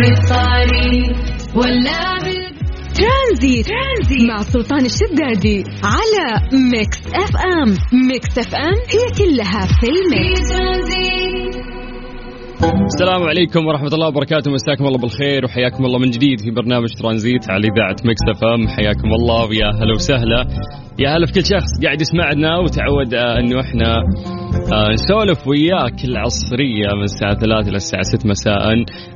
في الطريق ولا ترانزيت. ترانزيت. مع سلطان الشدادي على ميكس اف ام. ميكس اف ام هي كلها في الميكس. السلام عليكم ورحمة الله وبركاته. مساكم الله بالخير وحياكم الله من جديد في برنامج ترانزيت على إذاعة مكس اف ام. حياكم الله ويا هلا وسهلا. يا هلا في كل شخص قاعد يسمعنا وتعود آه، إنه إحنا آه، نسولف وياك العصرية من الساعة ثلاثة إلى الساعة ست مساء.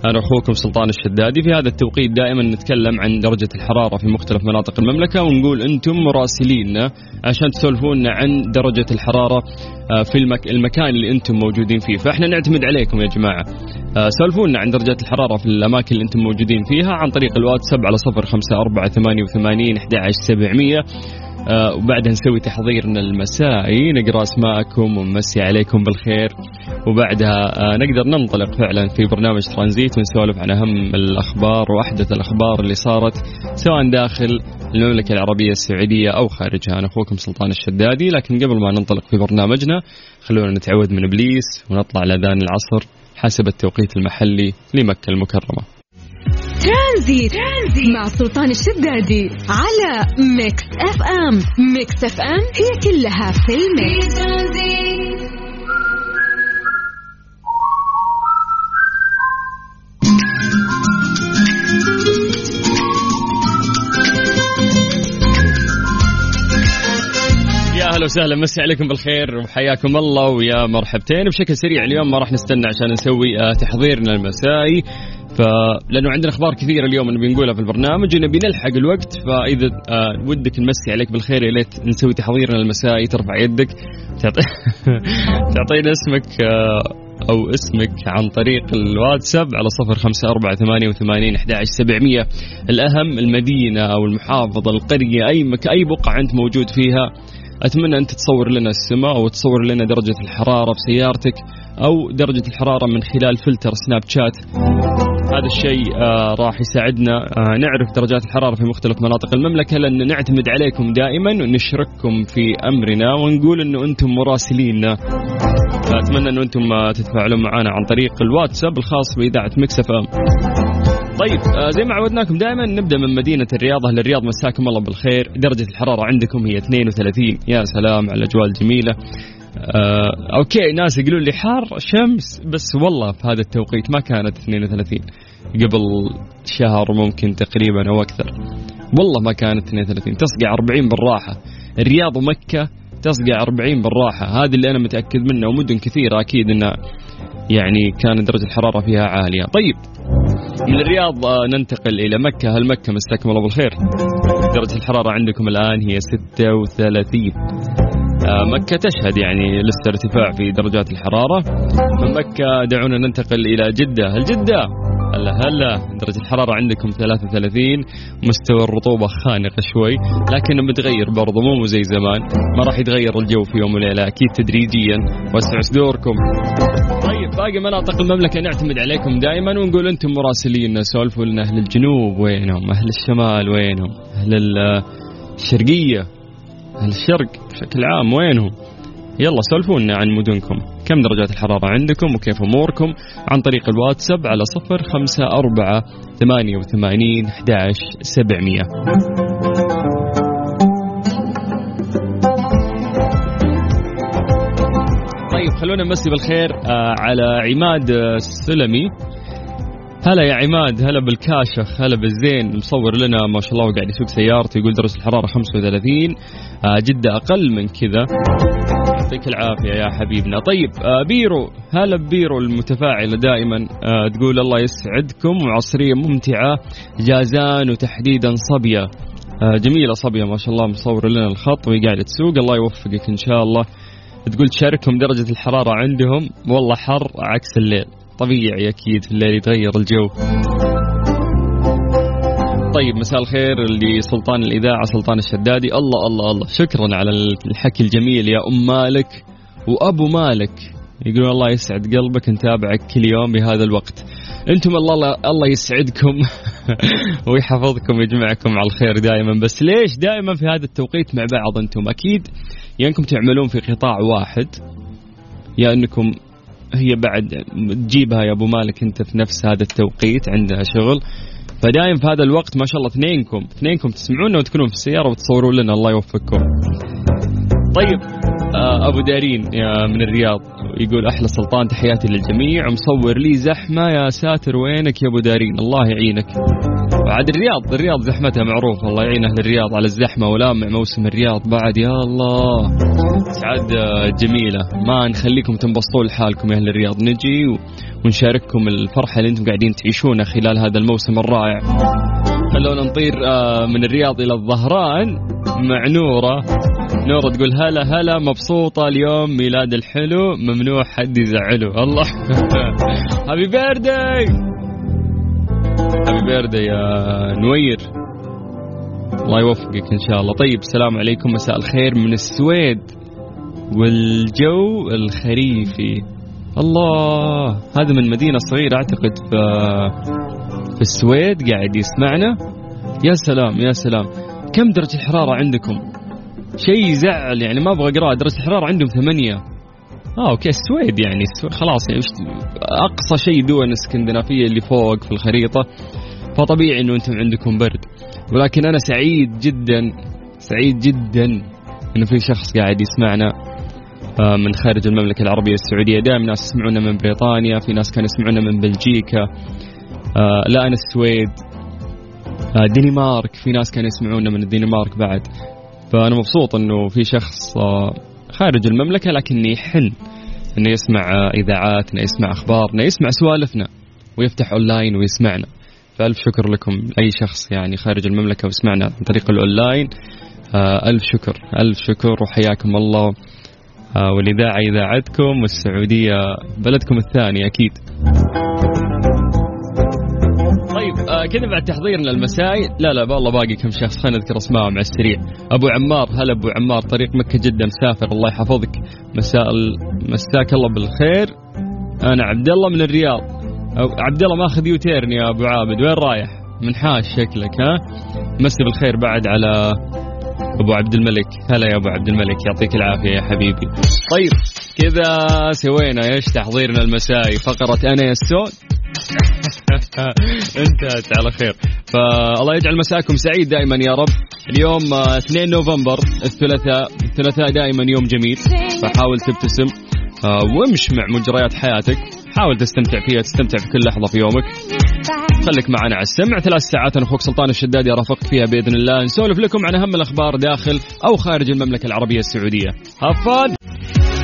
أنا أخوكم سلطان الشدادي. في هذا التوقيت دائما نتكلم عن درجة الحرارة في مختلف مناطق المملكة ونقول أنتم مراسلين عشان تسولفون عن درجة الحرارة آه، في المك... المكان اللي أنتم موجودين فيه. فإحنا نعتمد عليكم يا جماعة. آه، سولفونا عن درجة الحرارة في الأماكن اللي أنتم موجودين فيها عن طريق الواتساب على 0548811700 آه، وبعدها نسوي تحضيرنا المسائي نقرأ أسماءكم ونمسي عليكم بالخير. وبعدها آه، نقدر ننطلق فعلا في برنامج ترانزيت ونسولف عن أهم الأخبار وأحدث الأخبار اللي صارت سواء داخل المملكة العربية السعودية أو خارجها. أنا أخوكم سلطان الشدادي لكن قبل ما ننطلق في برنامجنا خلونا نتعود من إبليس ونطلع لأذان العصر حسب التوقيت المحلي لمكة المكرمة. ترانزيت. ترانزيت. مع سلطان الشدادي على ميكس اف ام. ميكس اف ام هي كلها في الميكس. يا أهلا وسهلا مسي عليكم بالخير وحياكم الله ويا مرحبتين. بشكل سريع اليوم ما راح نستنى عشان نسوي آه، تحضيرنا المسائي. فلانه عندنا أخبار كثيرة اليوم نبي نقولها في البرنامج. ونبي نلحق الوقت فإذا آه، ودك نمسي عليك بالخير يا ليت نسوي تحضيرنا المسائي ترفع يدك تعطي تعطينا اسمك آه، أو اسمك عن طريق الواتساب على صفر خمسة أربعة ثمانية وثمانين أحد سبعمية. الأهم المدينة أو المحافظة القرية أي مك أي بقعة أنت موجود فيها أتمنى انت تصور لنا السماء أو تصور لنا درجة الحرارة بسيارتك أو درجة الحرارة من خلال فلتر سناب شات. هذا الشيء آه راح يساعدنا. آه نعرف درجات الحرارة في مختلف مناطق المملكة. لأن نعتمد عليكم دائما ونشرككم في أمرنا ونقول إنه أنتم مراسليننا فأتمنى إنه أنتم آه، تتفاعلون معنا عن طريق الواتساب الخاص بإذاعة مكسف طيب زي ما عودناكم دائما نبدأ من مدينة الرياض. أهل الرياض مساكم الله بالخير. درجة الحرارة عندكم هي 32 يا سلام على الأجواء الجميلة. آه، أوكي ناس يقولون لي حار شمس بس والله في هذا التوقيت ما كانت 32 قبل شهر ممكن تقريبا أو أكثر. والله ما كانت 32 تصقع 40 بالراحة. الرياض ومكة تصقع 40 بالراحة. هذه اللي أنا متأكد منه ومدن كثيرة أكيد إنها يعني كانت درجة الحرارة فيها عالية. طيب من الرياض آه، ننتقل إلى مكة. هل مكة مساكم الله بالخير؟ درجة الحرارة عندكم الآن هي 36 آه، مكة تشهد يعني لسه ارتفاع في درجات الحرارة. من مكة دعونا ننتقل إلى جدة. هل جدة؟ هلا هلا. درجة الحرارة عندكم 33 مستوى الرطوبة خانقة شوي لكنه متغير برضه مو زي زمان. ما راح يتغير الجو في يوم وليلة أكيد تدريجيا. وسعوا صدوركم. طيب باقي مناطق المملكة نعتمد عليكم دائما ونقول أنتم مراسلين سولفوا لنا أهل الجنوب وينهم؟ أهل الشمال وينهم؟ أهل ال- الشرقية. أهل الشرق بشكل عام وينهم يلا سولفونا عن مدنكم. كم درجات الحرارة عندكم وكيف أموركم؟ عن طريق الواتساب على صفر خمسة أربعة ثمانية وثمانين أحداش سبعمية. طيب خلونا نمسي بالخير آه على عماد آه، السلمي هلا يا عماد هلا بالكاشخ هلا بالزين. مصور لنا ما شاء الله وقاعد يسوق سيارته يقول درجة الحرارة 35 آه جدة أقل من كذا. يعطيك العافية يا حبيبنا. طيب آه بيرو هلا ببيرو المتفاعلة دائما. آه تقول الله يسعدكم وعصرية ممتعة جازان وتحديدا صبية. آه جميلة صبية ما شاء الله مصور لنا الخط وهي قاعدة تسوق. الله يوفقك إن شاء الله. تقول تشاركهم درجة الحرارة عندهم. والله حر عكس الليل. طبيعي أكيد في الليل يتغير الجو. طيب مساء الخير لسلطان الإذاعة سلطان الشدادي. الله الله الله. شكرا على الحكي الجميل يا أم مالك وأبو مالك. يقولون الله يسعد قلبك نتابعك كل يوم بهذا الوقت. أنتم الله الله, الله يسعدكم ويحفظكم ويجمعكم على الخير دائما. بس ليش دائما في هذا التوقيت مع بعض أنتم؟ أكيد يا أنكم تعملون في قطاع واحد يا أنكم هي بعد تجيبها يا أبو مالك أنت في نفس هذا التوقيت عندها شغل فدايم في هذا الوقت ما شاء الله اثنينكم اثنينكم تسمعونا وتكونون في السيارة وتصوروا لنا الله يوفقكم. طيب آه أبو دارين من الرياض يقول أحلى سلطان تحياتي للجميع مصور لي زحمة يا ساتر وينك يا أبو دارين الله يعينك. وعاد الرياض الرياض زحمتها معروفه الله يعين أهل الرياض على الزحمة ولامع موسم الرياض بعد. يا الله. سعاد آه، جميلة. ما نخليكم تنبسطون لحالكم يا أهل الرياض. نجي ونشارككم الفرحة اللي أنتم قاعدين تعيشونها خلال هذا الموسم الرائع. خلونا نطير آه، من الرياض إلى الظهران. مع نورة. نورة تقول هلا هلا مبسوطة اليوم ميلاد الحلو. ممنوع حد يزعله. الله. happy birthday happy birthday يا نوير. الله يوفقك إن شاء الله. طيب السلام عليكم. مساء الخير من السويد والجو الخريفي. الله هذا من مدينة صغيرة أعتقد في في السويد. قاعد يسمعنا. يا سلام يا سلام. كم درجة الحرارة عندكم؟ شيء يزعل يعني ما أبغى اقراه درجة الحرارة عندهم ثمانية. آه أوكي السويد يعني السويد خلاص يعني أقصى شيء دول الإسكندنافية اللي فوق في الخريطة فطبيعي إنه أنتم عندكم برد. ولكن أنا سعيد جدا سعيد جدا إنه في شخص قاعد يسمعنا آه، من خارج المملكة العربية السعودية. دائما ناس يسمعونا من بريطانيا في ناس كانوا يسمعونا من بلجيكا آه، لا أنا السويد آه، دنمارك في ناس كانوا يسمعونا من الدنمارك بعد. فأنا مبسوط أنه في شخص خارج المملكة لكن يحن أنه يسمع آه، إذاعاتنا يسمع أخبارنا يسمع سوالفنا ويفتح أونلاين ويسمعنا. فألف شكر لكم أي شخص يعني خارج المملكة ويسمعنا عن طريق الأونلاين آه، ألف شكر ألف شكر وحياكم الله. آه، والإذاعة إذاعتكم والسعودية بلدكم الثاني أكيد. كذا بعد تحضيرنا المسائي. لا لا والله باقي كم شخص خلينا نذكر اسمائهم على السريع أبو عمار هلا أبو عمار طريق مكة جده مسافر الله يحفظك. مساء. مساك الله بالخير. أنا عبد الله من الرياض. عبد الله ماخذ يوتيرن يا أبو عابد. وين رايح؟ منحاش شكلك ها؟ مسي بالخير بعد على أبو عبد الملك. هلا يا أبو عبد الملك يعطيك العافية يا حبيبي. طيب كذا سوينا إيش تحضيرنا المسائي؟ فقرة أنا يا السود. انتهت على خير. فالله يجعل مساكم سعيد دائما يا رب. اليوم آه، 2 نوفمبر الثلاثاء الثلاثاء دائما يوم جميل. فحاول تبتسم آه، وامش مع مجريات حياتك. حاول تستمتع فيها تستمتع في كل لحظة في يومك. خليك معنا على السمع ثلاث ساعات. أنا أخوك سلطان الشدادي ارافقك فيها بإذن الله. نسولف لكم عن أهم الأخبار داخل أو خارج المملكة العربية السعودية. have fun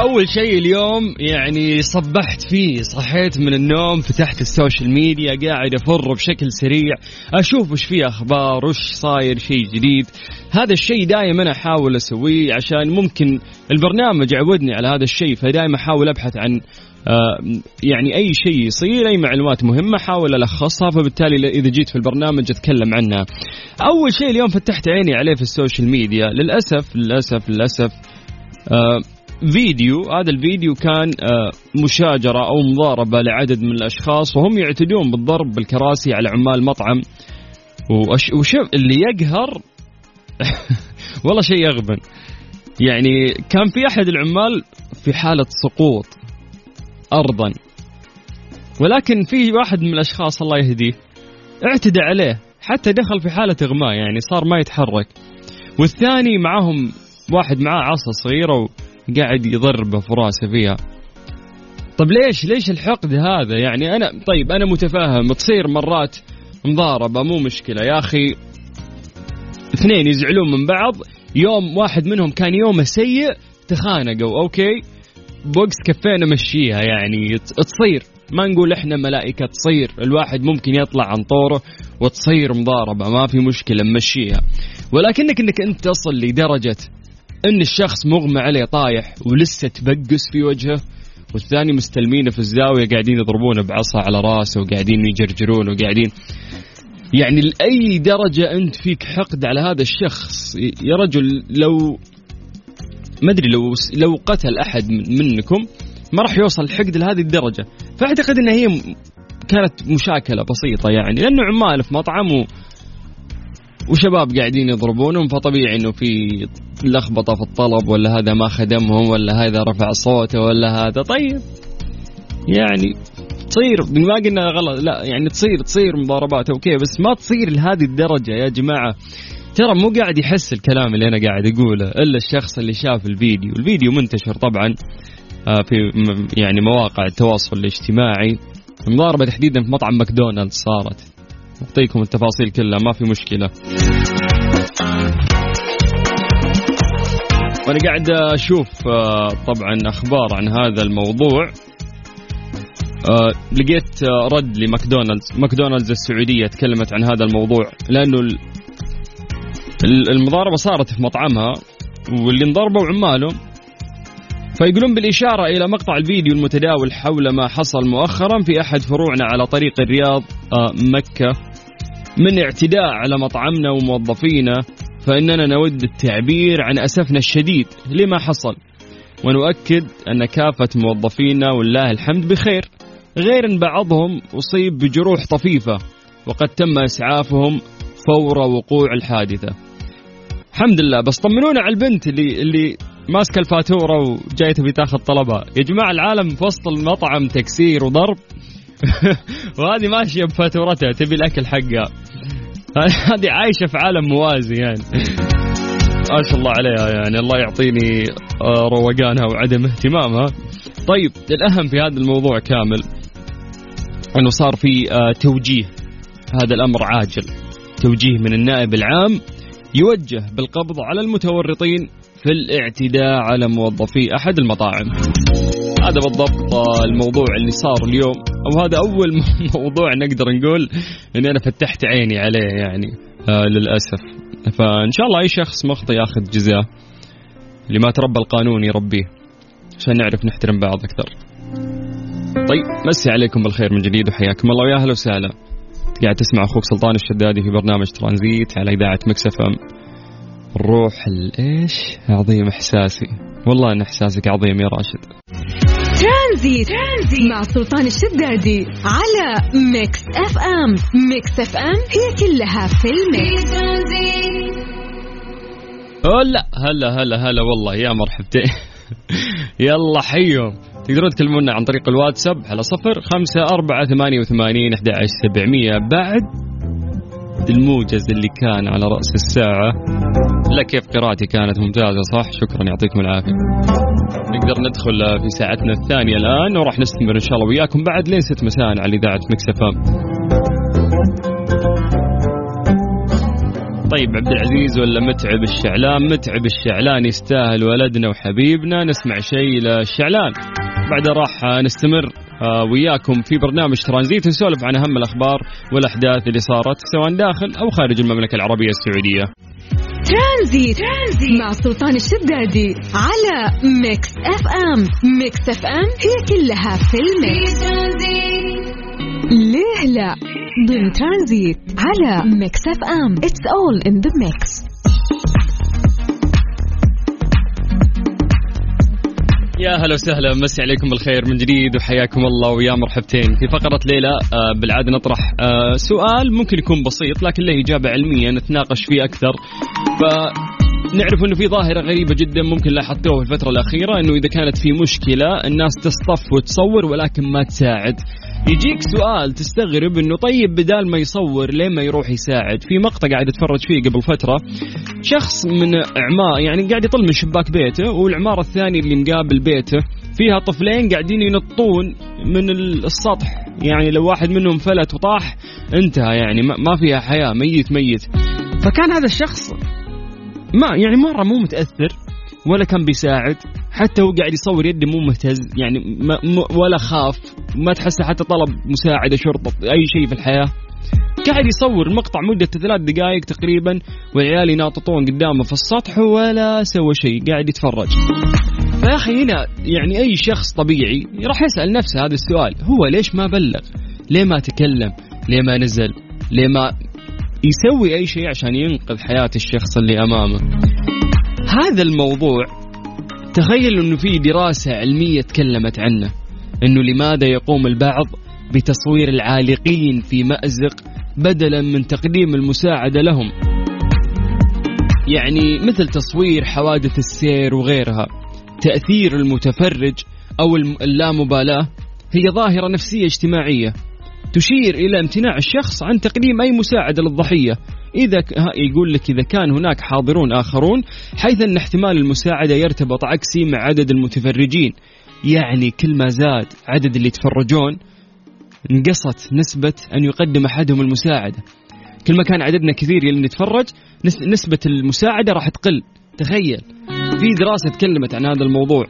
أول شيء اليوم يعني صبحت فيه صحيت من النوم فتحت ال social media قاعد أفر بشكل سريع أشوف وش فيه أخبار وش صاير شيء جديد. هذا الشيء دائما أحاول أسويه عشان ممكن البرنامج يعودني على هذا الشيء فدائما أحاول أبحث عن آه، يعني أي شيء يصير أي معلومات مهمة أحاول ألخصها فبالتالي إذا جيت في البرنامج أتكلم عنها. أول شيء اليوم فتحت عيني عليه في ال social media للأسف للأسف للأسف آه، فيديو هذا الفيديو كان آه، مشاجرة أو مضاربة لعدد من الأشخاص وهم يعتدون بالضرب بالكراسي على عمال مطعم. وشوف اللي يقهر والله شيء يغبن. يعني كان في أحد العمال في حالة سقوط أرضا. ولكن في واحد من الأشخاص الله يهديه اعتدى عليه حتى دخل في حالة إغماء يعني صار ما يتحرك. والثاني معاهم واحد معاه عصا صغيرة وقاعد يضربه في راسه فيها. طب ليش ليش الحقد هذا؟ يعني أنا طيب أنا متفاهم. تصير مرات مضاربة مو مشكلة. يا أخي اثنين يزعلون من بعض يوم واحد منهم كان يومه سيء تخانقوا okay؟ بوكس كفينا مشيها يعني. تصير. ما نقول إحنا ملائكة تصير. الواحد ممكن يطلع عن طوره وتصير مضاربة ما في مشكلة نمشيها. ولكنك إنك أنت تصل لدرجة إن الشخص مغمى عليه طايح ولسه تبقس في وجهه والثاني مستلمينه في الزاوية قاعدين يضربونه بعصا على راسه وقاعدين يجرجرونه وقاعدين يعني لأي درجة أنت فيك حقد على هذا الشخص؟ يا رجل لو ما أدري لو لو قتل أحد منكم ما راح يوصل الحقد لهذه الدرجة. فأعتقد أنها هي كانت مشاكلة بسيطة يعني لأنه عمال في مطعم وشباب قاعدين يضربونهم فطبيعي إنه في لخبطة في الطلب ولا هذا ما خدمهم ولا هذا رفع صوته ولا هذا. طيب. يعني تصير ما قلنا غلط لا يعني تصير تصير مضاربات okay بس ما تصير لهذه الدرجة يا جماعة. ترى مو قاعد يحس الكلام اللي أنا قاعد أقوله إلا الشخص اللي شاف الفيديو. الفيديو منتشر طبعا آه، في يعني مواقع التواصل الاجتماعي. المضاربة تحديدا في مطعم ماكدونالدز صارت. اعطيكم التفاصيل كلها ما في مشكلة. وأنا قاعد أشوف آه، طبعا أخبار عن هذا الموضوع. آه، لقيت آه، رد لماكدونالدز. ماكدونالدز السعودية تكلمت عن هذا الموضوع لأنه المضاربة صارت في مطعمها واللي انضربوا عمالهم فيقولون بالإشارة إلى مقطع الفيديو المتداول حول ما حصل مؤخرا في أحد فروعنا على طريق الرياض مكة. من اعتداء على مطعمنا وموظفينا فإننا نود التعبير عن أسفنا الشديد لما حصل. ونؤكد أن كافة موظفينا والله الحمد بخير. غير أن بعضهم أصيب بجروح طفيفة وقد تم إسعافهم فور وقوع الحادثة. الحمد لله. بس طمنونا على البنت اللي اللي ماسكة الفاتورة وجاية تبي تاخذ طلبها. يا جماعة العالم في وسط المطعم تكسير وضرب. وهذه ماشية بفاتورتها تبي الأكل حقها. هذه عايشة في عالم موازي يعني. ما شاء الله عليها يعني. الله يعطيني آه، روقانها وعدم اهتمامها. طيب الأهم في هذا الموضوع كامل إنه صار في آه، توجيه. هذا الأمر عاجل. توجيه من النائب العام يوجه بالقبض على المتورطين في الاعتداء على موظفي أحد المطاعم. هذا بالضبط الموضوع اللي صار اليوم. أو هذا أول موضوع نقدر نقول إني أنا فتحت عيني عليه يعني. آه للأسف. فإن شاء الله أي شخص مخطئ ياخذ جزاه اللي ما تربى القانون يربيه. عشان نعرف نحترم بعض أكثر. طيب مسي عليكم بالخير من جديد وحياكم الله. ويا أهلا وسهلا. قاعد تسمع أخوك سلطان الشدادي في برنامج ترانزيت على إذاعة Mix FM. الروح الايش عظيم إحساسي. والله إن إحساسك عظيم يا راشد. ترانزيت, ترانزيت مع سلطان الشدادي على Mix FM. Mix FM هي كلها في ال mix. هلا هلا هلا هلا والله يا مرحبتين. يلا حيهم تقدرون تكلمونا عن طريق الواتساب على صفر خمسة أربعة ثمانية وثمانين أحد سبعمية. بعد الموجز اللي كان على رأس الساعة. لا كيف قراءتي كانت ممتازة صح؟ شكرا يعطيكم العافية. نقدر ندخل في ساعتنا الثانية الآن وراح نستمر إن شاء الله وياكم بعد لين ست مساء على إذاعة مكسفة طيب عبد العزيز ولا متعب الشعلان؟ متعب الشعلان يستاهل ولدنا وحبيبنا. نسمع شيء للشعلان. بعد راح نستمر. وياكم في برنامج ترانزيت نسولف عن أهم الأخبار والأحداث اللي صارت سواء داخل أو خارج المملكة العربية السعودية. ترانزيت, ترانزيت. مع سلطان الشدادي على Mix FM Mix FM هي كلها في ال mix. ليه لا؟ ضمن ترانزيت على Mix FM it's all in the mix يا هلا وسهلا. مسي عليكم بالخير من جديد وحياكم الله ويا مرحبتين. في فقرة ليه لا آه، بالعادة نطرح آه، سؤال ممكن يكون بسيط لكن له إجابة علمية نتناقش فيه أكثر. ف نعرف إنه في ظاهرة غريبة جدا ممكن لاحظتوها في الفترة الأخيرة إنه إذا كانت في مشكلة الناس تصطف وتصور ولكن ما تساعد. يجيك سؤال تستغرب إنه طيب بدال ما يصور ليه ما يروح يساعد. في مقطع قاعد أتفرج فيه قبل فترة شخص من اعمار يعني قاعد يطل من شباك بيته والعمارة الثانية اللي مقابل بيته فيها طفلين قاعدين ينطون من السطح. يعني لو واحد منهم فلت وطاح انتهى يعني ما فيها حياة ميت ميت. فكان هذا الشخص ما يعني مرة مو متأثر ولا كان بيساعد حتى هو قاعد يصور يده مو مهتز يعني ما ولا خاف ما تحسه حتى طلب مساعدة شرطة أي شيء في الحياة قاعد يصور المقطع مدة ثلاث دقائق تقريبا والعيال يناططون قدامه في السطح ولا سوى شيء قاعد يتفرج فيا أخي هنا يعني أي شخص طبيعي راح يسأل نفسه هذا السؤال هو ليش ما بلغ؟ ليه ما تكلم؟ ليه ما نزل؟ ليه ما يسوي أي شيء عشان ينقذ حياة الشخص اللي أمامه. هذا الموضوع تخيل أنه في دراسة علمية تكلمت عنه أنه لماذا يقوم البعض بتصوير العالقين في مأزق بدلا من تقديم المساعدة لهم؟ يعني مثل تصوير حوادث السير وغيرها تأثير المتفرج أو اللامبالاة هي ظاهرة نفسية اجتماعية. تشير إلى امتناع الشخص عن تقديم أي مساعدة للضحية. إذا يقول لك إذا كان هناك حاضرون آخرون حيث أن احتمال المساعدة يرتبط عكسي مع عدد المتفرجين. يعني كل ما زاد عدد اللي يتفرجون انقصت نسبة أن يقدم أحدهم المساعدة. كل ما كان عددنا كثير اللي نتفرج نسبة المساعدة راح تقل. تخيل. في دراسة تكلمت عن هذا الموضوع.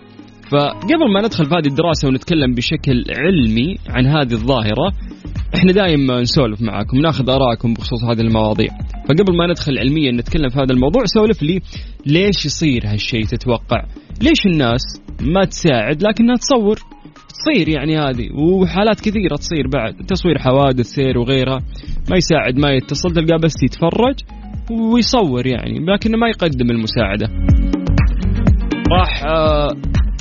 فقبل ما ندخل في هذه الدراسة ونتكلم بشكل علمي عن هذه الظاهرة إحنا دائما نسولف معاكم ناخذ آرائكم بخصوص هذه المواضيع. فقبل ما ندخل علميا نتكلم في هذا الموضوع سولف لي ليش يصير هالشيء تتوقع؟ ليش الناس ما تساعد لكنها تصور؟ تصير يعني هذه وحالات كثيرة تصير بعد تصوير حوادث سير وغيرها. ما يساعد ما يتصل تلقاه بس يتفرج ويصور يعني لكنه ما يقدم المساعدة. راح آه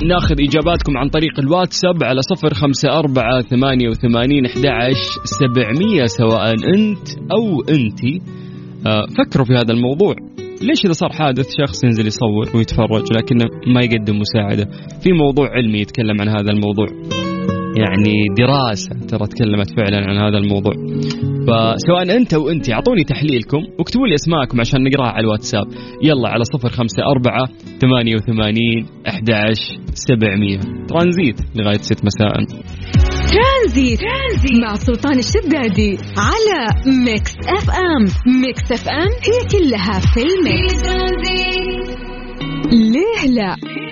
ناخذ إجاباتكم عن طريق الواتساب على صفر خمسة أربعة ثمانية وثمانين سبعمية سواء أنت أو أنتي آه فكروا في هذا الموضوع. ليش إذا صار حادث شخص ينزل يصور ويتفرج لكنه ما يقدم مساعدة؟ في موضوع علمي يتكلم عن هذا الموضوع. يعني دراسة ترى تكلمت فعلا عن هذا الموضوع. فسواء أنت أو أنت أعطوني تحليلكم واكتبوا لي أسماءكم عشان نقرأها على الواتساب. يلا على صفر خمسة أربعة ثمانية وثمانين أحد سبعمية. ترانزيت لغاية ست مساء. ترانزيت. ترانزيت مع سلطان الشدادي على Mix FM Mix FM هي كلها في ال mix. ليه لا؟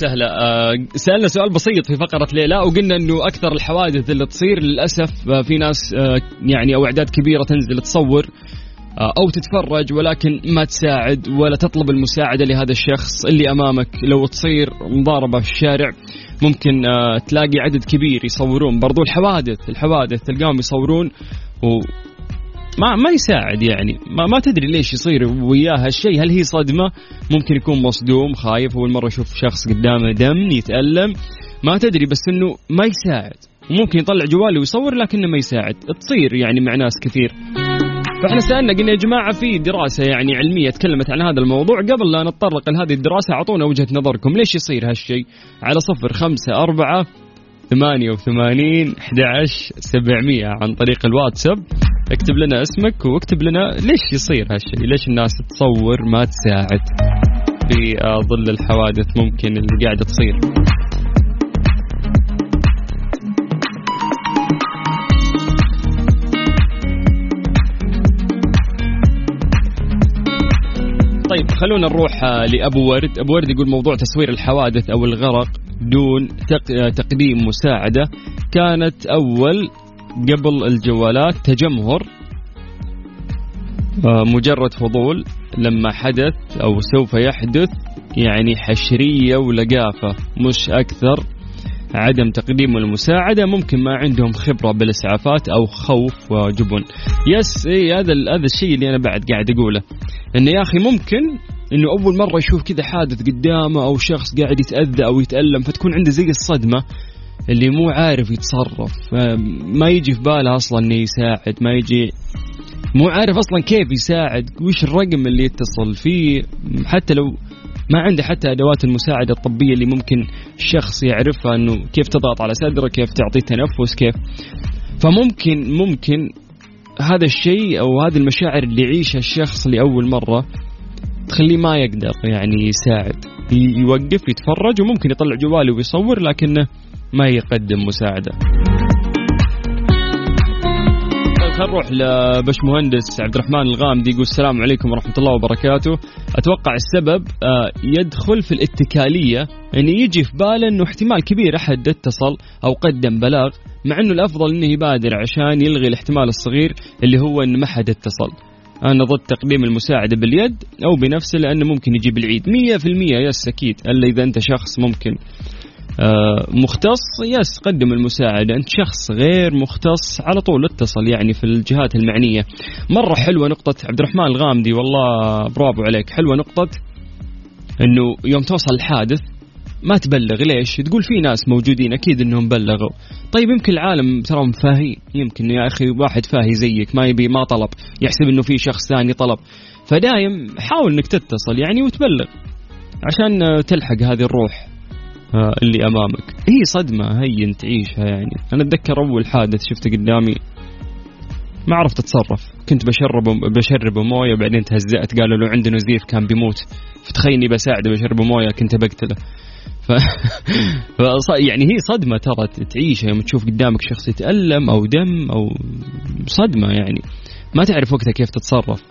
وسهلا آه، سألنا سؤال بسيط في فقرة ليلى وقلنا إنه أكثر الحوادث اللي تصير للأسف آه، في ناس آه، يعني أو أعداد كبيرة تنزل تصور أو تتفرج ولكن ما تساعد ولا تطلب المساعدة لهذا الشخص اللي أمامك. لو تصير مضاربة في الشارع ممكن تلاقي عدد كبير يصورون. برضو الحوادث الحوادث تلقاهم يصورون ما ما يساعد يعني. ما, ما تدري ليش يصير وياه هالشيء هل هي صدمة؟ ممكن يكون مصدوم خايف. أول مرة يشوف شخص قدامه دم يتألم. ما تدري بس إنه ما يساعد. وممكن يطلع جواله ويصور لكنه ما يساعد. تصير يعني مع ناس كثير. فإحنا سألنا قلنا يا جماعة في دراسة يعني علمية تكلمت عن هذا الموضوع. قبل لا نتطرق لهذه الدراسة أعطونا وجهة نظركم. ليش يصير هالشيء؟ على صفر خمسة أربعة ثمانية وثمانين أحد عن طريق الواتساب. اكتب لنا اسمك واكتب لنا ليش يصير هالشيء؟ ليش الناس تصور ما تساعد في ظل الحوادث ممكن اللي قاعدة تصير؟ طيب خلونا نروح آه، لأبو ورد، أبو ورد يقول موضوع تصوير الحوادث أو الغرق دون آه، تقديم مساعدة كانت أول قبل الجوالات تجمهر آه، مجرد فضول لما حدث أو سوف يحدث يعني حشرية ولقافة مش أكثر. عدم تقديم المساعدة ممكن ما عندهم خبرة بالإسعافات أو خوف وجبن. يس إيه هذا هذا الشيء اللي أنا بعد قاعد أقوله. إنه يا أخي ممكن إنه أول مرة يشوف كذا حادث قدامه أو شخص قاعد يتأذى أو يتألم فتكون عنده زي الصدمة. اللي مو عارف يتصرف. ما يجي في باله أصلا إنه يساعد ما يجي مو عارف أصلا كيف يساعد وش الرقم اللي يتصل فيه. حتى لو ما عنده حتى أدوات المساعدة الطبية اللي ممكن الشخص يعرفها إنه كيف تضغط على صدره كيف تعطيه تنفس كيف. فممكن ممكن هذا الشيء أو هذه المشاعر اللي يعيشها الشخص لأول مرة تخليه ما يقدر يعني يساعد. يوقف يتفرج وممكن يطلع جواله ويصور لكنه ما يقدم مساعدة. خلينا نروح لبشمهندس عبد الرحمن الغامدي يقول السلام عليكم ورحمة الله وبركاته. أتوقع السبب آه، يدخل في الاتكالية يعني يجي في باله إنه احتمال كبير أحد اتصل أو قدم بلاغ مع إنه الأفضل إنه يبادر عشان يلغي الاحتمال الصغير اللي هو ان ما حد اتصل. أنا ضد تقديم المساعدة باليد أو بنفسه لأنه ممكن يجيب العيد 100% يس أكيد إلا إذا أنت شخص ممكن. مختص يس قدم المساعدة. أنت شخص غير مختص على طول اتصل يعني في الجهات المعنية. مرة حلوة نقطة عبد الرحمن الغامدي والله برافو عليك. حلوة نقطة أنه يوم توصل الحادث ما تبلغ. ليش؟ تقول في ناس موجودين أكيد إنهم بلغوا. طيب يمكن العالم ترى فاهي، يمكن يا أخي واحد فاهي زيك ما يبي ما طلب، يحسب إنه في شخص ثاني طلب. فدايم حاول إنك تتصل يعني وتبلغ عشان تلحق هذه الروح. آه، اللي أمامك. هي صدمة هي تعيشها يعني. أنا أتذكر أول حادث شفته قدامي. ما عرفت أتصرف. كنت بشربه بشربه موية بعدين تهزأت. قالوا له عنده نزيف كان بيموت. فتخيلني بساعده بشربه موية كنت بقتله ف... ف... يعني هي صدمة ترى تعيشها. يوم تشوف قدامك شخص يتألم أو دم أو صدمة يعني. ما تعرف وقتها كيف تتصرف.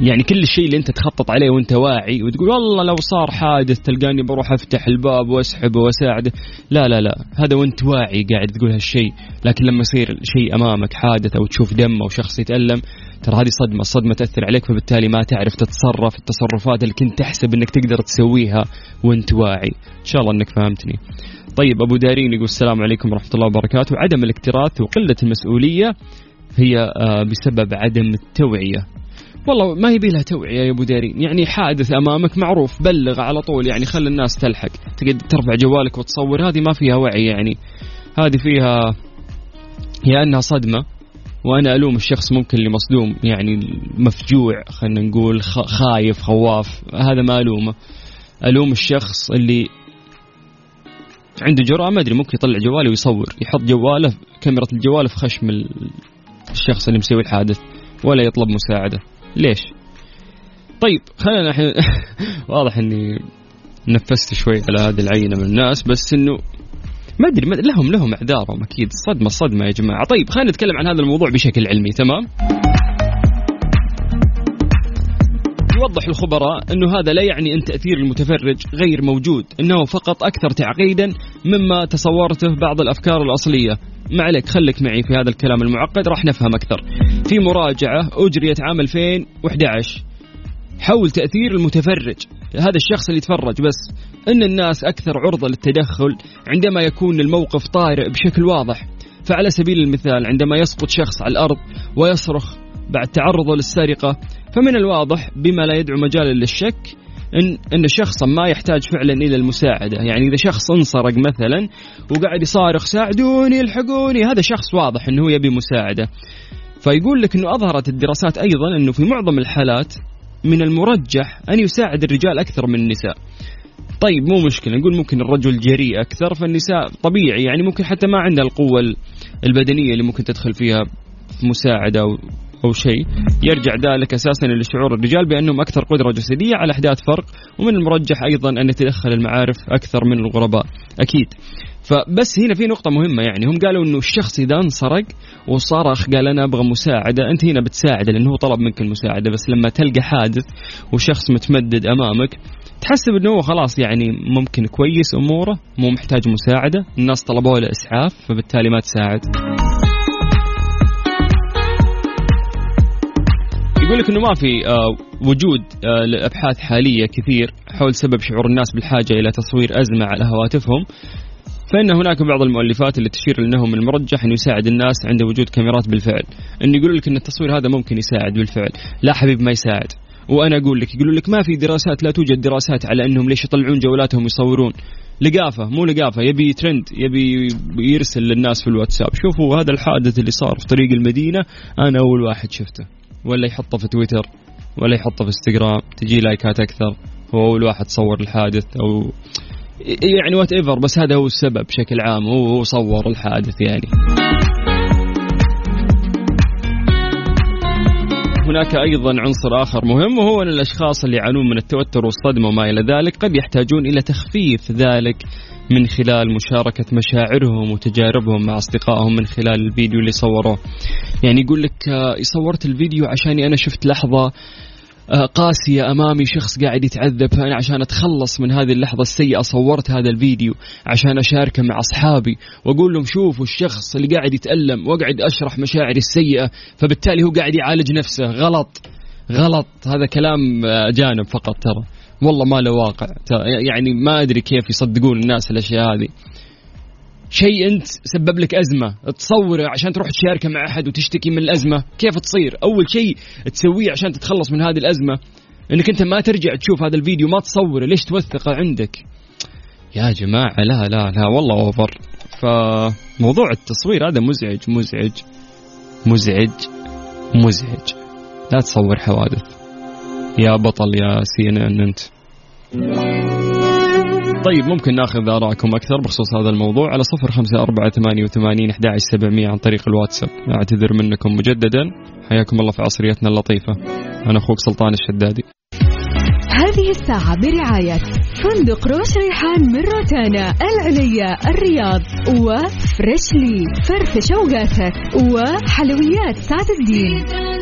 يعني كل الشيء اللي انت تخطط عليه وانت واعي وتقول والله لو صار حادث تلقاني بروح افتح الباب واسحبه واساعده. لا لا لا. هذا وانت واعي قاعد تقول هالشيء. لكن لما يصير شيء أمامك حادث أو تشوف دم أو شخص يتألم ترى هذه صدمة. الصدمة تأثر عليك فبالتالي ما تعرف تتصرف. التصرفات اللي كنت تحسب إنك تقدر تسويها وانت واعي. إن شاء الله إنك فهمتني. طيب أبو دارين يقول السلام عليكم ورحمة الله وبركاته. عدم الاكتراث وقلة المسؤولية هي آه، بسبب عدم التوعية. والله ما يبي لها توعية يا أبو دارين يعني حادث أمامك معروف. بلغ على طول. يعني خلي الناس تلحق. تقدر ترفع جوالك وتصور. هذه ما فيها وعي يعني. هذه فيها يا أنها صدمة. وأنا ألوم الشخص ممكن اللي مصدوم. يعني مفجوع. خلينا نقول خايف خواف. هذا ما ألومه. ألوم الشخص اللي عنده جرأة. ما أدري ممكن يطلع جواله ويصور. يحط جواله كاميرا الجوال في خشم الشخص اللي مسوي الحادث. ولا يطلب مساعدة. ليش؟ طيب خلينا الحين واضح إني نفست شوي على هذه العينة من الناس بس إنه ما أدري لهم لهم إعذارهم أكيد صدمة صدمة يا جماعة. طيب خلينا نتكلم عن هذا الموضوع بشكل علمي تمام؟ يوضح الخبراء أنه هذا لا يعني أن تأثير المتفرج غير موجود أنه فقط أكثر تعقيدا مما تصورته بعض الأفكار الأصلية. ما عليك خليك معي في هذا الكلام المعقد راح نفهم أكثر. في مراجعة أجريت عام 2011 حول تأثير المتفرج هذا الشخص اللي يتفرج بس أن الناس أكثر عرضة للتدخل عندما يكون الموقف طارئ بشكل واضح. فعلى سبيل المثال عندما يسقط شخص على الأرض ويصرخ بعد تعرضه للسرقة فمن الواضح بما لا يدعو مجالا للشك إن إن شخصا ما يحتاج فعلا إلى المساعدة، يعني إذا شخص انسرق مثلا وقاعد يصارخ ساعدوني الحقوني هذا شخص واضح إنه هو يبي مساعدة. فيقول لك إنه أظهرت الدراسات أيضا إنه في معظم الحالات من المرجح أن يساعد الرجال أكثر من النساء. طيب مو مشكلة نقول ممكن الرجل جريء أكثر فالنساء طبيعي يعني ممكن حتى ما عندها القوة البدنية اللي ممكن تدخل فيها في مساعده أو شيء يرجع ذلك أساسا لشعور الرجال بأنهم أكثر قدرة جسدية على إحداث فرق ومن المرجح أيضا أن يتدخل المعارف أكثر من الغرباء أكيد. فبس هنا في نقطة مهمة يعني هم قالوا إنه الشخص إذا انسرق وصرخ قال أنا أبغى مساعدة أنت هنا بتساعده لأنه هو طلب منك المساعدة بس لما تلقى حادث وشخص متمدد أمامك تحسب إنه هو خلاص يعني ممكن كويس أموره مو محتاج مساعدة الناس طلبوا له اسعاف فبالتالي ما تساعد. يقول لك إنه ما في آه، وجود آه، لأبحاث حالية كثير حول سبب شعور الناس بالحاجة إلى تصوير أزمة على هواتفهم. فإن هناك بعض المؤلفات اللي تشير أنه من المرجح أنه يساعد الناس عند وجود كاميرات بالفعل. أن يقولوا لك أن التصوير هذا ممكن يساعد بالفعل. لا حبيب ما يساعد. وأنا أقول لك يقولوا لك ما في دراسات لا توجد دراسات على أنهم ليش يطلعون جوالاتهم يصورون لقافة مو لقافة يبي ترند يبي يرسل للناس في الواتساب. شوفوا هذا الحادث اللي صار في طريق المدينة أنا أول واحد شفته. ولا يحطه في تويتر ولا يحطه في إنستغرام تجي لايكات أكثر. هو أول واحد صور الحادث أو يعني whatever بس هذا هو السبب بشكل عام هو صور الحادث يعني. هناك أيضا عنصر آخر مهم وهو أن الأشخاص اللي يعانون من التوتر والصدمة وما إلى ذلك قد يحتاجون إلى تخفيف ذلك. من خلال مشاركة مشاعرهم وتجاربهم مع أصدقائهم من خلال الفيديو اللي صوروه. يعني يقول لك آه، صورت الفيديو عشاني أنا شفت لحظة آه، قاسية أمامي شخص قاعد يتعذب. فأنا عشان أتخلص من هذه اللحظة السيئة صورت هذا الفيديو عشان أشاركه مع أصحابي وأقول لهم شوفوا الشخص اللي قاعد يتألم وأقعد أشرح مشاعري السيئة فبالتالي هو قاعد يعالج نفسه. غلط. غلط. هذا كلام آه، أجانب فقط ترى. والله ما له واقع. يعني ما أدري كيف يصدقون الناس الأشياء هذه. شيء أنت سبب لك أزمة. تصوره عشان تروح تشاركه مع أحد وتشتكي من الأزمة كيف تصير؟ أول شيء تسويه عشان تتخلص من هذه الأزمة. إنك أنت ما ترجع تشوف هذا الفيديو ما تصوره. ليش توثقه عندك؟ يا جماعة لا لا لا والله أوفر. فموضوع التصوير هذا مزعج مزعج مزعج مزعج. لا تصور حوادث. يا بطل يا سي ان ان أنت. طيب ممكن ناخذ آراءكم أكثر بخصوص هذا الموضوع على صفر خمسة أربعة ثمانية وثمانين أحد سبعمية عن طريق الواتساب. أعتذر منكم مجددا. حياكم الله في عصريتنا اللطيفة. أنا أخوك سلطان الشدادي. هذه الساعة برعاية فندق روش ريحان من روتانا العليا الرياض و Freshly فرفش أوقاتك وحلويات سعد الدين.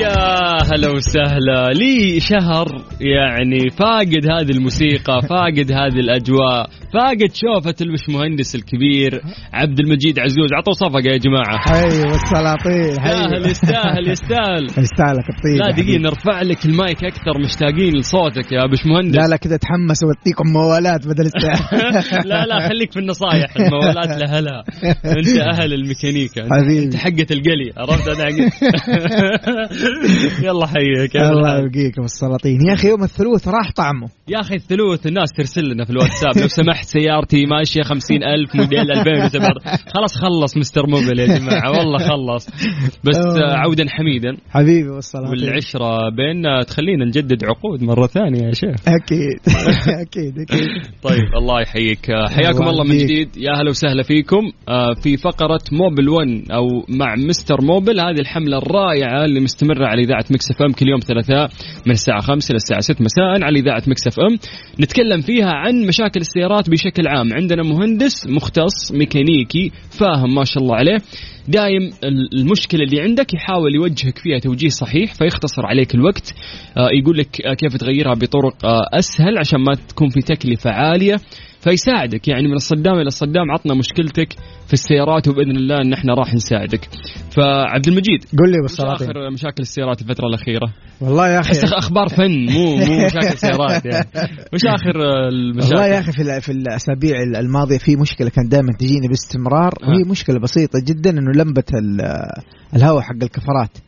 يا هلا وسهلا. لي شهر يعني فاقد هذه الموسيقى فاقد هذه الأجواء فاقد شوفة المش مهندس الكبير عبد المجيد عزوز. عطوا صفقة يا جماعة. حي والسلاطين يستاهل يستاهل يستاهل. يستاهلك الطيب لا يا دقيقة. نرفع لك المايك أكثر مشتاقين لصوتك يا بش مهندس لا لا كذا تحمس واديكم موالات بدل لا لا خليك في النصايح الموالات لهلا. أنت أهل الميكانيكا. أنت حقة القلي عرفت؟ أنا حق- يلا حيك يا الله. يبقيكم السلاطين. يا أخي يوم الثلوث راح طعمه. يا أخي الثلوث الناس ترسل لنا في الواتساب. لو سمحت سيارتي ماشية خمسين ألف موديل 2017 خلاص خلص مستر موبل يا جماعة والله خلص. بس عودا حميدا. حبيبي والسلاطين والعشرة بيننا تخلينا نجدد عقود مرة ثانية يا شيخ. أكيد. أكيد أكيد. طيب الله يحييك. حياكم الله من. جديد. يا هلا وسهلا فيكم. آه، في فقرة Mobil 1 أو مع Mister Mobil هذه الحملة الرائعة اللي مستمرة على إذاعة Mix FM كل يوم ثلاثاء من الساعة 5 إلى الساعة 6 مساء على إذاعة Mix FM. نتكلم فيها عن مشاكل السيارات بشكل عام. عندنا مهندس مختص ميكانيكي فاهم ما شاء الله عليه. دايم ال- المشكلة اللي عندك يحاول يوجهك فيها توجيه صحيح فيختصر عليك الوقت. آه، يقول لك آه، كيف تغيرها بطرق آه، أسهل عشان ما تكون في تكلفة عالية. فيساعدك يعني من الصدام إلى الصدام عطنا مشكلتك في السيارات وبإذن الله إن إحنا راح نساعدك. فعبد المجيد قل لي والسلاطين آخر مشاكل السيارات الفترة الأخيرة؟ والله يا أخي أحس أخبار فن مو مو مشاكل سيارات يعني. وش آخر المشاكل؟ والله يا أخي في في الأسابيع الماضية في مشكلة كانت دائما تجيني باستمرار آه. وهي مشكلة بسيطة جدا إنه لمبة ال- الهواء حق الكفرات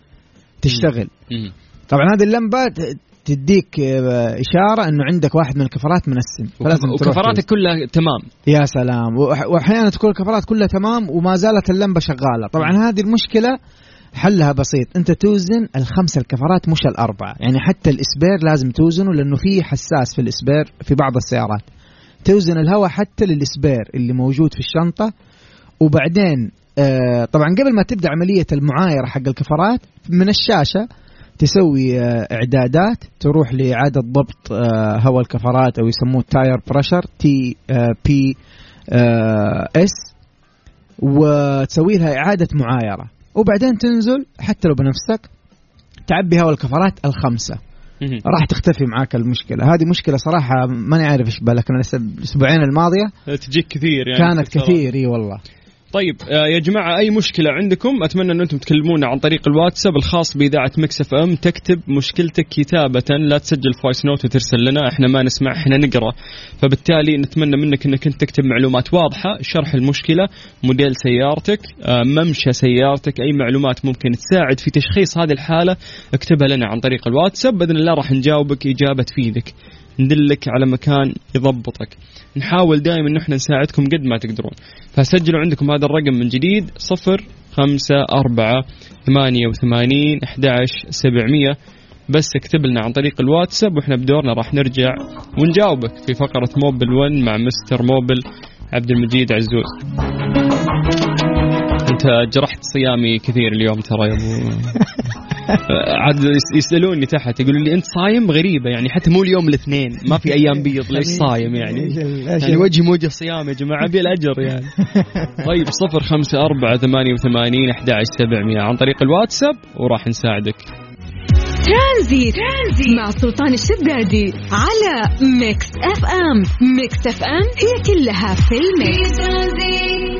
تشتغل مم. طبعا هذه اللمبة تديك آه، إشارة إنه عندك واحد من الكفرات منسم فلازم وكفراتك كلها تمام. يا سلام. وأحيانا تكون الكفرات كلها تمام وما زالت اللمبة شغالة. طبعا هذه المشكلة حلها بسيط. أنت توزن الخمسة الكفرات مش الأربعة. يعني حتى الإسبير لازم توزنه لأنه في حساس في الإسبير في بعض السيارات. توزن الهواء حتى للإسبير اللي موجود في الشنطة. وبعدين آه طبعا قبل ما تبدأ عملية المعايرة حق الكفرات من الشاشة تسوي آه إعدادات تروح لإعادة ضبط آه هواء الكفرات أو يسموه tire pressure TPS وتسوي لها إعادة معايرة. وبعدين تنزل حتى لو بنفسك تعبي هواء الكفرات الخمسة. راح تختفي معاك المشكلة. هذه مشكلة صراحة ماني عارف إيش بالك أنا الأسبوعين الماضية تجيك كثير يعني. كانت. كثير إي والله. طيب آه، يا جماعة أي مشكلة عندكم؟ أتمنى أن أنتم تكلمونا عن طريق الواتساب الخاص بإذاعة Mix FM. تكتب مشكلتك كتابة لا تسجل voice note وترسل لنا إحنا ما نسمع إحنا نقرأ. فبالتالي نتمنى منك أنك أنت تكتب معلومات واضحة شرح المشكلة موديل سيارتك آه، ممشى سيارتك أي معلومات ممكن تساعد في تشخيص هذه الحالة اكتبها لنا عن طريق الواتساب. بإذن الله راح نجاوبك إجابة تفيدك. ندلك على مكان يضبطك. نحاول دائما إن إحنا نساعدكم قد ما تقدرون. فسجلوا عندكم هذا الرقم من جديد صفر خمسة أربعة ثمانية وثمانين أحد سبعمية. بس اكتب لنا عن طريق الواتساب وإحنا بدورنا راح نرجع ونجاوبك في فقرة موبل 1 مع مستر موبل عبد المجيد عزوز. أنت جرحت صيامي كثير اليوم ترى يا أبو. عاد يس- يسألوني تحت يقولوا لي أنت صايم؟ غريبة يعني حتى مو اليوم الاثنين ما في أيام بيض ليش صايم يعني؟ يعني وجهي موجة صيام يا جماعة ابي الاجر يعني. طيب صفر خمسة أربعة ثمانية وثمانين أحد سبعمية. عن طريق الواتساب وراح نساعدك. ترانزيت. ترانزيت مع سلطان الشدادي على ميكس أف أم. ميكس أف أم هي كلها في ال mix. في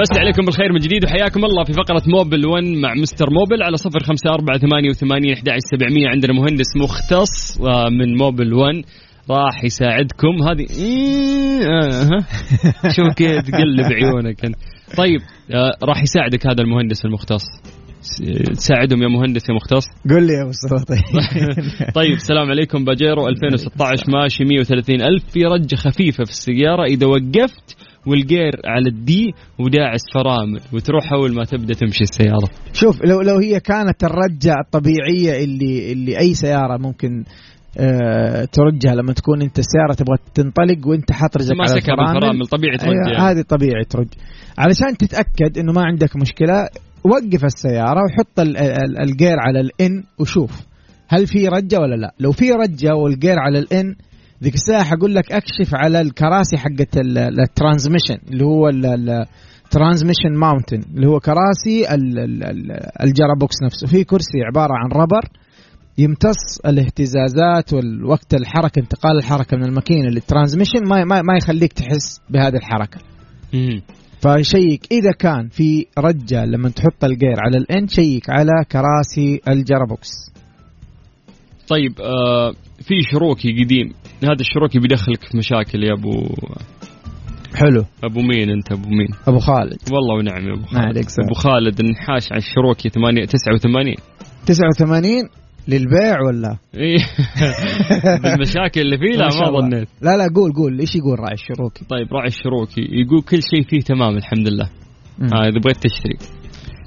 مسي عليكم بالخير من جديد وحياكم الله في فقرة موبل 1 مع مستر موبل على صفر خمسة أربعة ثمانية وثمانين أحد سبعمية. عندنا مهندس مختص آه، من موبل 1 راح يساعدكم. هذه آه، ها. شوف كيف تقلب عيونك أنت. طيب آه، راح يساعدك هذا المهندس المختص. تساعدهم يا مهندس يا مختص. قول لي يا أبو صوتي طيب. السلام عليكم باجيرو. 2016 ماشي 130 ألف. في رجة خفيفة في السيارة. إذا وقفت والجير على ال D وداعس فرامل وتروح أول ما تبدأ تمشي السيارة. شوف لو لو هي كانت الرجة الطبيعية اللي اللي أي سيارة ممكن آه ترجها لما تكون أنت السيارة تبغى تنطلق وأنت حاط رجلك على الفرامل. بالفرامل طبيعي أيوة يعني. هذه طبيعي ترج. علشان تتأكد إنه ما عندك مشكلة وقف السيارة وحط ال- ال- الجير على ال N وشوف هل في رجة ولا لا. لو في رجة والجير على ال N ذيك الساعة حقول لك أكشف على الكراسي حقت ال- ال- ال transmission اللي هو ال transmission mounting اللي هو كراسي ال- ال- ال- الجيربوكس نفسه. في كرسي عبارة عن rubber يمتص الاهتزازات والوقت الحركة انتقال الحركة من الماكينة لل transmission ما ما, ما يخليك تحس بهذه الحركة. مم. ف check إذا كان في رجة لما تحط الجير على ال N check على كراسي الجيربوكس طيب آه في شروكي قديم. هذا الشروكي بيدخلك في مشاكل يا ابو حلو. أبو مين أنت أبو مين؟ أبو خالد. والله ونعم يا أبو خالد. أبو خالد النحاش على الشروكي 8 89 89 للبيع ولا؟ إيه. بالمشاكل اللي فيه لا ما. ظنيت. لا لا قول قول. إيش يقول راعي الشروكي طيب راعي الشروكي يقول كل شيء فيه تمام الحمد لله. آه إذا بغيت تشتري.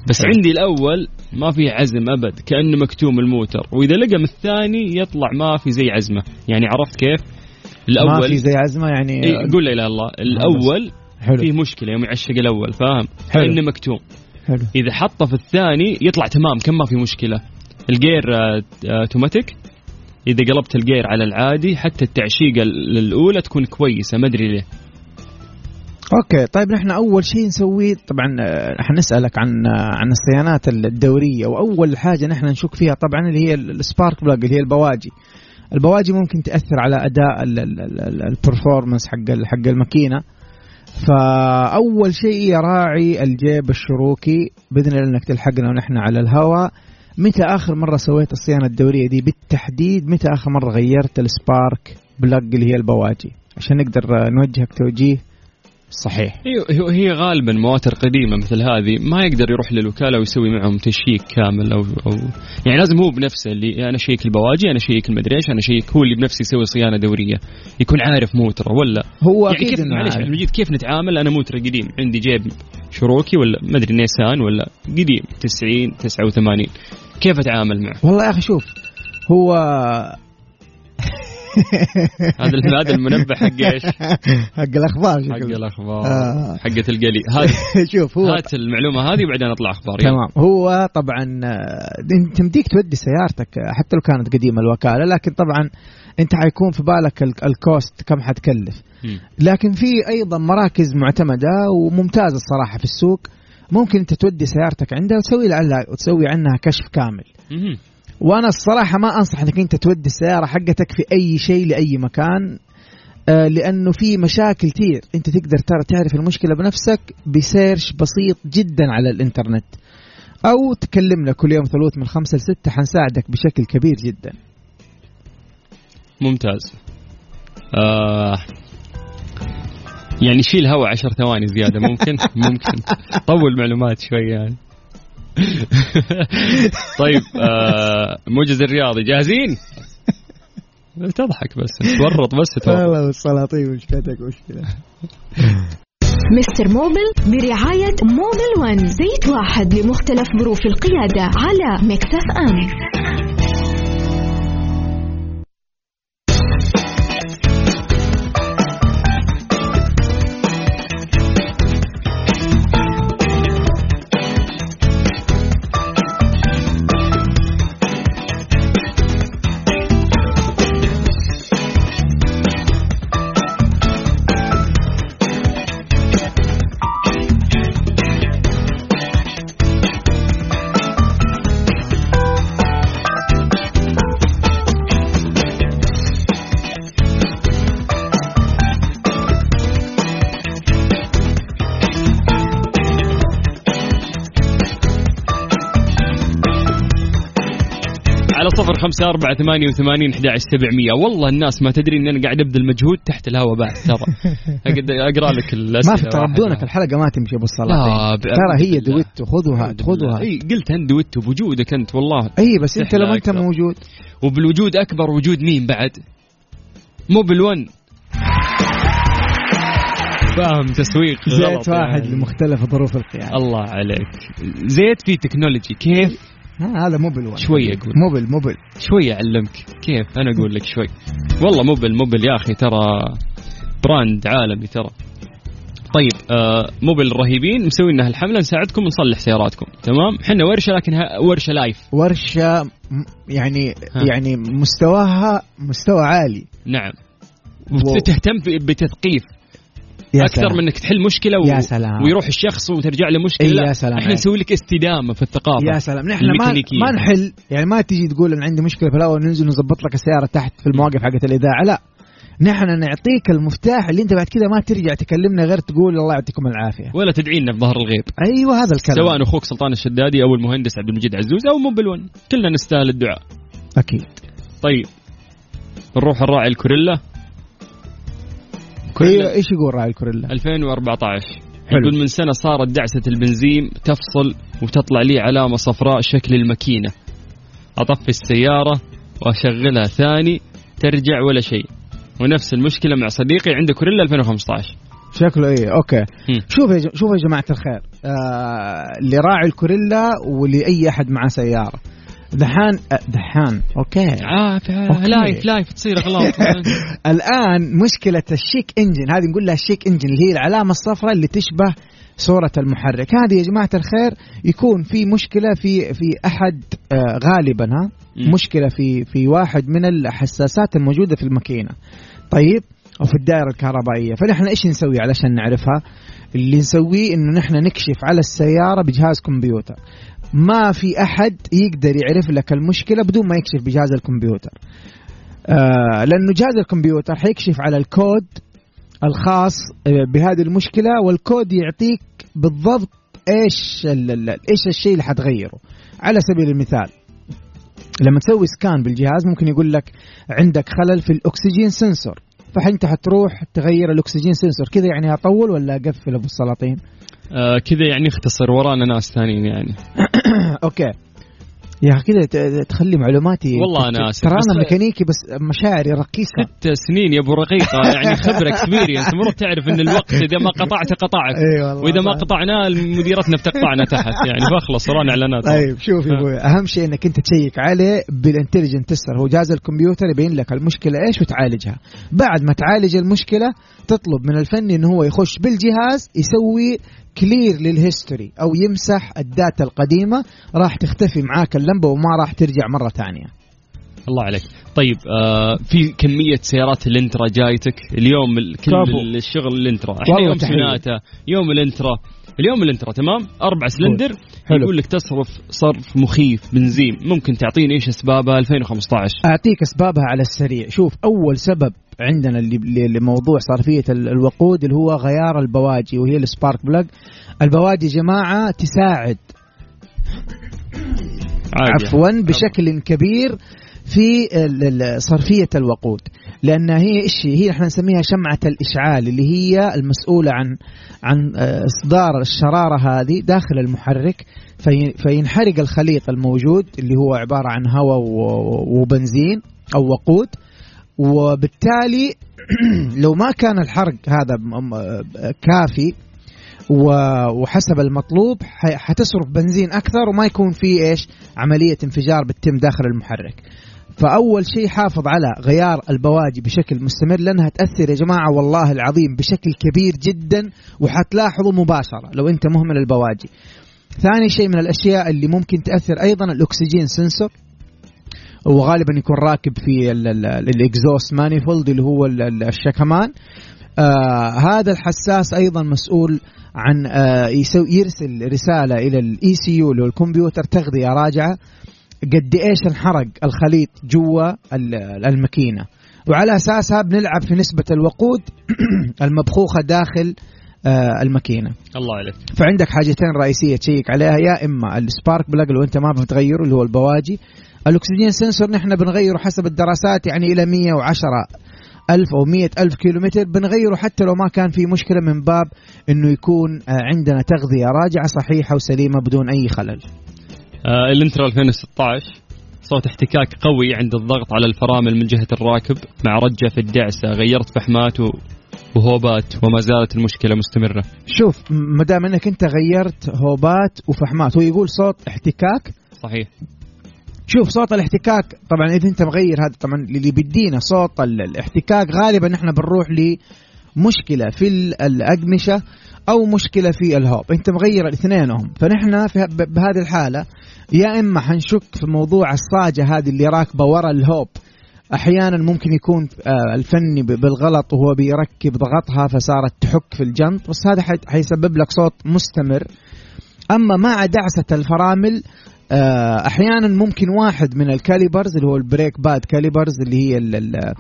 بس حلو. عندي الأول ما في عزم أبد كأنه مكتوم الموتر. وإذا لقى من الثاني يطلع ما في زي عزمة. يعني عرفت كيف؟ ما الأول في زي عزمة يعني إيه قول لا إله إلا الله. الأول حلو. فيه مشكلة يوم يعشق الأول فاهم. كأنه مكتوم. حلو. إذا حطه في الثاني يطلع تمام كم ما في مشكلة. الجير آه، آه، أوتوماتيك. إذا قلبت الجير على العادي حتى التعشيقة ال- الأولى تكون كويسة ما أدري ليه. okay طيب نحن أول شيء نسويه طبعا آه، حنسالك عن آه، عن الصيانات الدورية وأول حاجة نحن نشيك فيها طبعا اللي هي ال spark plug اللي هي البواجي. البواجي ممكن تأثر على أداء ال performance حق حق الماكينة. فأول شيء يا راعي الجيب الشروكي بإذن الله إنك تلحقنا ونحن على الهواء متى آخر مرة سويت الصيانة الدورية دي؟ بالتحديد متى آخر مرة غيرت ال spark plug اللي هي البواجي؟ عشان نقدر آه، نوجهك توجيه. صحيح. هي هي- غالبا مواتر قديمة مثل هذه ما يقدر يروح للوكالة ويسوي معهم تشيك كامل أو أو يعني لازم هو بنفسه اللي أنا شيك البواجي أنا شيك المدري إيش أنا شيك هو اللي بنفسه يسوي صيانة دورية. يكون عارف موتره ولا؟ هو يعني أكيد كيف معلش المجيد كيف نتعامل؟ أنا موتر قديم عندي جيب شروكي ولا ما ادري نيسان ولا قديم 90 89 كيف أتعامل معه؟ والله يا أخي شوف هو هذا هذا المنبه حق إيش؟ حق الأخبار حق. الأخبار آه. حقة القلي هذه شوف هو هات المعلومة هذه وبعدين أطلع أخبار. تمام هو طبعا آه، إنت تمديك تودي سيارتك آه، حتى لو كانت قديمة الوكالة لكن طبعا أنت حيكون في بالك ال- الكوست كم حتكلف. لكن في أيضا مراكز معتمدة وممتازة الصراحة في السوق ممكن أنت تودي سيارتك عندها وتسوي لها وتسوي عنها كشف كامل. وأنا الصراحة ما أنصح إنك أنت تودي السيارة حقتك في أي شيء لأي مكان آه، لأنه في مشاكل كثير. أنت تقدر ترى تعرف المشكلة بنفسك بسيرش بسيط جدا على الإنترنت. أو تكلمنا كل يوم ثلوث من خمسة لستة حنساعدك بشكل كبير جدا. ممتاز. آه يعني شيل هوا عشر ثواني زيادة ممكن؟ ممكن. طول معلومات شوي يعني. طيب آه موجز الرياضي جاهزين؟ تضحك بس تورط بس تورط. والله والسلاطين مشكلتك مشكلة. مستر موبل برعاية موبل ون زيت واحد لمختلف ظروف القيادة على ميكس أف أم. خمسة أربعة ثمانية وثمانين أحد سبعمية والله الناس ما تدري إن أنا قاعد أبذل مجهود تحت الهواء بعد ترى أقدر أقرأ لك الأسئلة ما في تردونك واحدة. الحلقة ما تمشي لا السلاطين ب- ترى هي. دويتو خذوا هات إي قلت أنت دويتو بوجودك أنت والله إي بس تحلى لو أكثر. موجود وبالوجود أكبر وجود مين بعد؟ مو بالون فاهم تسويق غلط زيت واحد يعني. لمختلف ظروف القيادة الله عليك زيت في technology كيف؟ هذا موبل واحد. شوي أقول. موبل موبل شوي أعلمك. كيف؟ أنا أقول لك شوي. والله موبل موبل يا أخي ترى brand عالمي ترى. طيب آه موبل رهيبين مسوين لنا الحمله نساعدكم ونصلح سياراتكم. تمام؟ إحنا ورشة لكن ورشة live ورشة يعني ها. يعني مستواها مستوى عالي. نعم. وتهتم بتثقيف. يا أكثر سلام. من انك تحل مشكلة و... يا سلام. ويروح الشخص وترجع له مشكلة؟ يا سلام. إحنا. نسوي لك استدامة في الثقافة يا سلام. نحن ما. ما نحل. يعني ما تيجي تقول أنا عندي مشكلة في الأول ننزل نظبط لك السيارة تحت في المواقف حقت الإذاعة. لا. نحن نعطيك المفتاح اللي أنت بعد كذا ما ترجع تكلمنا غير تقول الله يعطيكم العافية. ولا تدعينا بظهر الغيب. أيوه هذا الكلام. سواء أخوك سلطان الشدادي أو المهندس عبد المجيد عزوز أو موبل ون كلنا نستاهل الدعاء. أكيد. طيب. نروح الراعي الكوريلا. كوريلا إيش يقول راعي الكوريلا؟ 2014 حلو. يقول من سنة صارت دعسة البنزين تفصل وتطلع لي علامة صفراء شكل الماكينة. أطفي السيارة وأشغلها ثاني ترجع ولا شيء. ونفس المشكلة مع صديقي عنده كوريلا 2015 شكله إيه أوكي. شوف يا شوف يا جماعة الخير آه لراعي الكوريلا ولأي أحد معاه سيارة. دحان دحان. أوكي. عارف أوكي. لايف لايف تصير غلط الآن مشكلة ال check engine. هذه نقول لها ال check engine اللي هي العلامة الصفراء اللي تشبه صورة المحرك. هذه يا جماعة الخير يكون في مشكلة في في أحد آه غالبا ها مم. مشكلة في في واحد من الحساسات الموجودة في الماكينة. طيب أو في الدائرة الكهربائية. فنحن إيش نسوي علشان نعرفها؟ اللي نسويه إنه نحن نكشف على السيارة بجهاز كمبيوتر. ما في أحد يقدر يعرف لك المشكلة بدون ما يكشف بجهاز الكمبيوتر. آه لأنه جهاز الكمبيوتر حيكشف على الكود الخاص آه، بهذه المشكلة والكود يعطيك بالضبط إيش إيش الشيء اللي حتغيره. على سبيل المثال لما تسوي سكان بالجهاز ممكن يقول لك عندك خلل في الأكسجين سنسور. فانت حتروح تغير الأكسجين سنسور كذا يعني أطول ولا أقفل أبو السلاطين؟ آه كذا يعني اختصر ورانا ناس ثانيين يعني. okay. يا أخي كذا تخلي معلوماتي والله أنا آسف، ترى أنا ميكانيكي بس مشاعري رقيقه ست سنين يا أبو رقيقه يعني خبرة experience المفروض تعرف إن الوقت إذا ما قطعك إي والله وإذا ما. قطعناه مديرتنا بتقطعنا تحت يعني فاخلص ورانا إعلانات. طيب شوف يا أبوي أهم شيء إنك أنت تشيك عليه بال intelligent tester. هو جهاز الكمبيوتر يبين لك المشكلة إيش وتعالجها. بعد ما تعالج المشكلة تطلب من الفني انه هو يخش بالجهاز يسوي clear لل history أو يمسح ال data القديمة راح تختفي معاك اللمبة وما راح ترجع مرة ثانية. الله عليك. طيب آه في كمية سيارات الإلنترا جايتك. اليوم ال- كل كفو. الشغل الإلنترا. إحنا يوم. سوناتا يوم الإلنترا. اليوم الإلنترا تمام؟ أربع سلندر. حلو. يقول لك تصرف صرف مخيف بنزين. ممكن تعطيني إيش أسبابها 2015 أعطيك أسبابها على السريع. شوف أول سبب عندنا اللي لموضوع صرفية ال- الوقود اللي هو غيار البواجي وهي السبارك بلاج البواجي جماعة تساعد. عفوا بشكل كبير في صرفية الوقود. لأن هي إيش؟ هي؟ إحنا نسميها شمعة الإشعال اللي هي المسؤولة عن عن آه، إصدار الشرارة هذه داخل المحرك في فينحرق الخليط الموجود اللي هو عبارة عن هواء وبنزين أو وقود. وبالتالي لو ما كان الحرق هذا كافي وحسب المطلوب حتصرف بنزين أكثر وما يكون في إيش؟ عملية انفجار بتتم داخل المحرك. فأول شيء حافظ على غيار البواجي بشكل مستمر لأنها تأثر يا جماعة والله العظيم بشكل كبير جدا وحتلاحظوا مباشرة لو أنت مهمل البواجي. ثاني شيء من الأشياء اللي ممكن تأثر أيضا ال oxygen sensor وغالبا يكون راكب في ال exhaust manifold اللي هو ال- ال- الشكمان آه هذا الحساس أيضا مسؤول عن آه يسوي يرسل رسالة إلى ال ECU اللي هو الكمبيوتر تغذية راجعة. قد إيش انحرق الخليط جوا ال- الماكينة. وعلى أساسها بنلعب في نسبة الوقود المبخوخة داخل آه الماكينة. الله عليك. فعندك حاجتين رئيسية تشيك عليها يا إما ال spark plug لو انت ما بتغيره اللي هو البواجي ال oxygen sensor نحن بنغيره حسب الدراسات يعني إلى 110 ألف أو مية ألف كيلومتر. بنغيره حتى لو ما كان في مشكلة من باب أنه يكون آه، عندنا تغذية راجعة صحيحة وسليمة بدون أي خلل. آه الانترا 2016 صوت احتكاك قوي عند الضغط على الفرامل من جهة الراكب. مع رجة في الدعسة غيرت فحمات وهوبات وما زالت المشكلة مستمرة. شوف ما دام إنك أنت غيرت هوبات وفحمات هو يقول صوت احتكاك؟ صحيح. شوف صوت الاحتكاك. طبعا إذا أنت مغير هذا طبعا اللي بيدينا صوت ال- الاحتكاك غالبا إحنا بنروح لمشكلة في ال- الاقمشه أو مشكلة في الهوب. أنت مغير الاثنينهم. فنحن في بهذه الحالة يا إما حنشك في موضوع الصاجة هذه اللي راكبة ورا ال hub. أحيانا ممكن يكون آه، الفني بالغلط وهو بيركب ضغطها فصارت تحك في الجنط بس هذا حي- حيسبب لك صوت مستمر. أما مع دعسة الفرامل أحيانا ممكن واحد من ال calipers اللي هو ال brake pad calipers اللي هي ال- ال-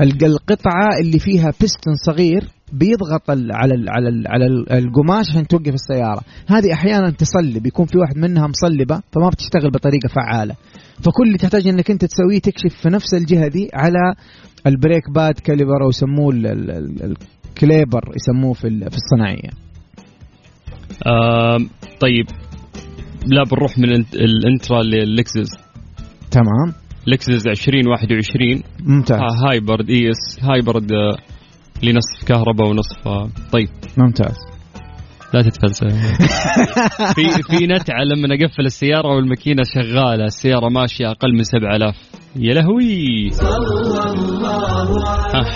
ال- القطعة اللي فيها بيستون صغير بيضغط على ال على ال على ال- القماش عشان توقف السيارة. هذه أحيانا تصلب يكون في واحد منها مصلبة فما بتشتغل بطريقة فعالة. فكل اللي تحتاج إنك أنت تسويه تكشف في نفس الجهة دي على ال brake pad caliper أو يسموه ال- ال- ال- ال caliper يسموه في الصناعية. آه طيب. لا بنروح من الانت- الانترا لللكزس تمام. لكزس 2021 ممتاز. آه hybrid ES hybrid آه لنصف كهرباء ونصف آه طيب. ممتاز. لا تتفلسف. في في نتعه لما اقفل السيارة والماكينة شغالة. السيارة ماشية أقل من 7000 يا لهوي!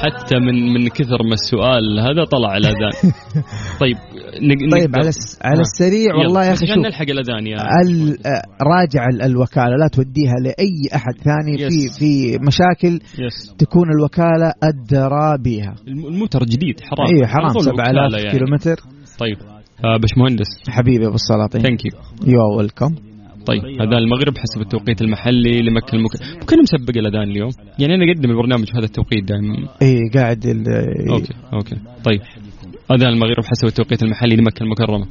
حتى من من كثر ما السؤال هذا طلع الاذان طيب. طيب نقدر- على الس- على ها. السريع يلا، والله يا أخي عشان شوف نلحق الاذان يا ال- آه، راجع ال- الوكالة لا توديها لأي أحد ثاني يس. في في مشاكل يس تكون الوكالة أدرى بها. الم- الموتر جديد حرام. اي على حرام طول 7000 وكالة يعني. كيلومتر. طيب. آه باش مهندس حبيبي أبو السلاطين. thank you you're welcome طيب اذان المغرب حسب التوقيت المحلي لمكة المكرمه كنا مسبق الأذان اليوم. يعني أنا أقدم البرنامج في هذا التوقيت دائما. اي قاعد ال- okay okay. طيب. اذان المغرب حسب التوقيت المحلي لمكة المكرمة.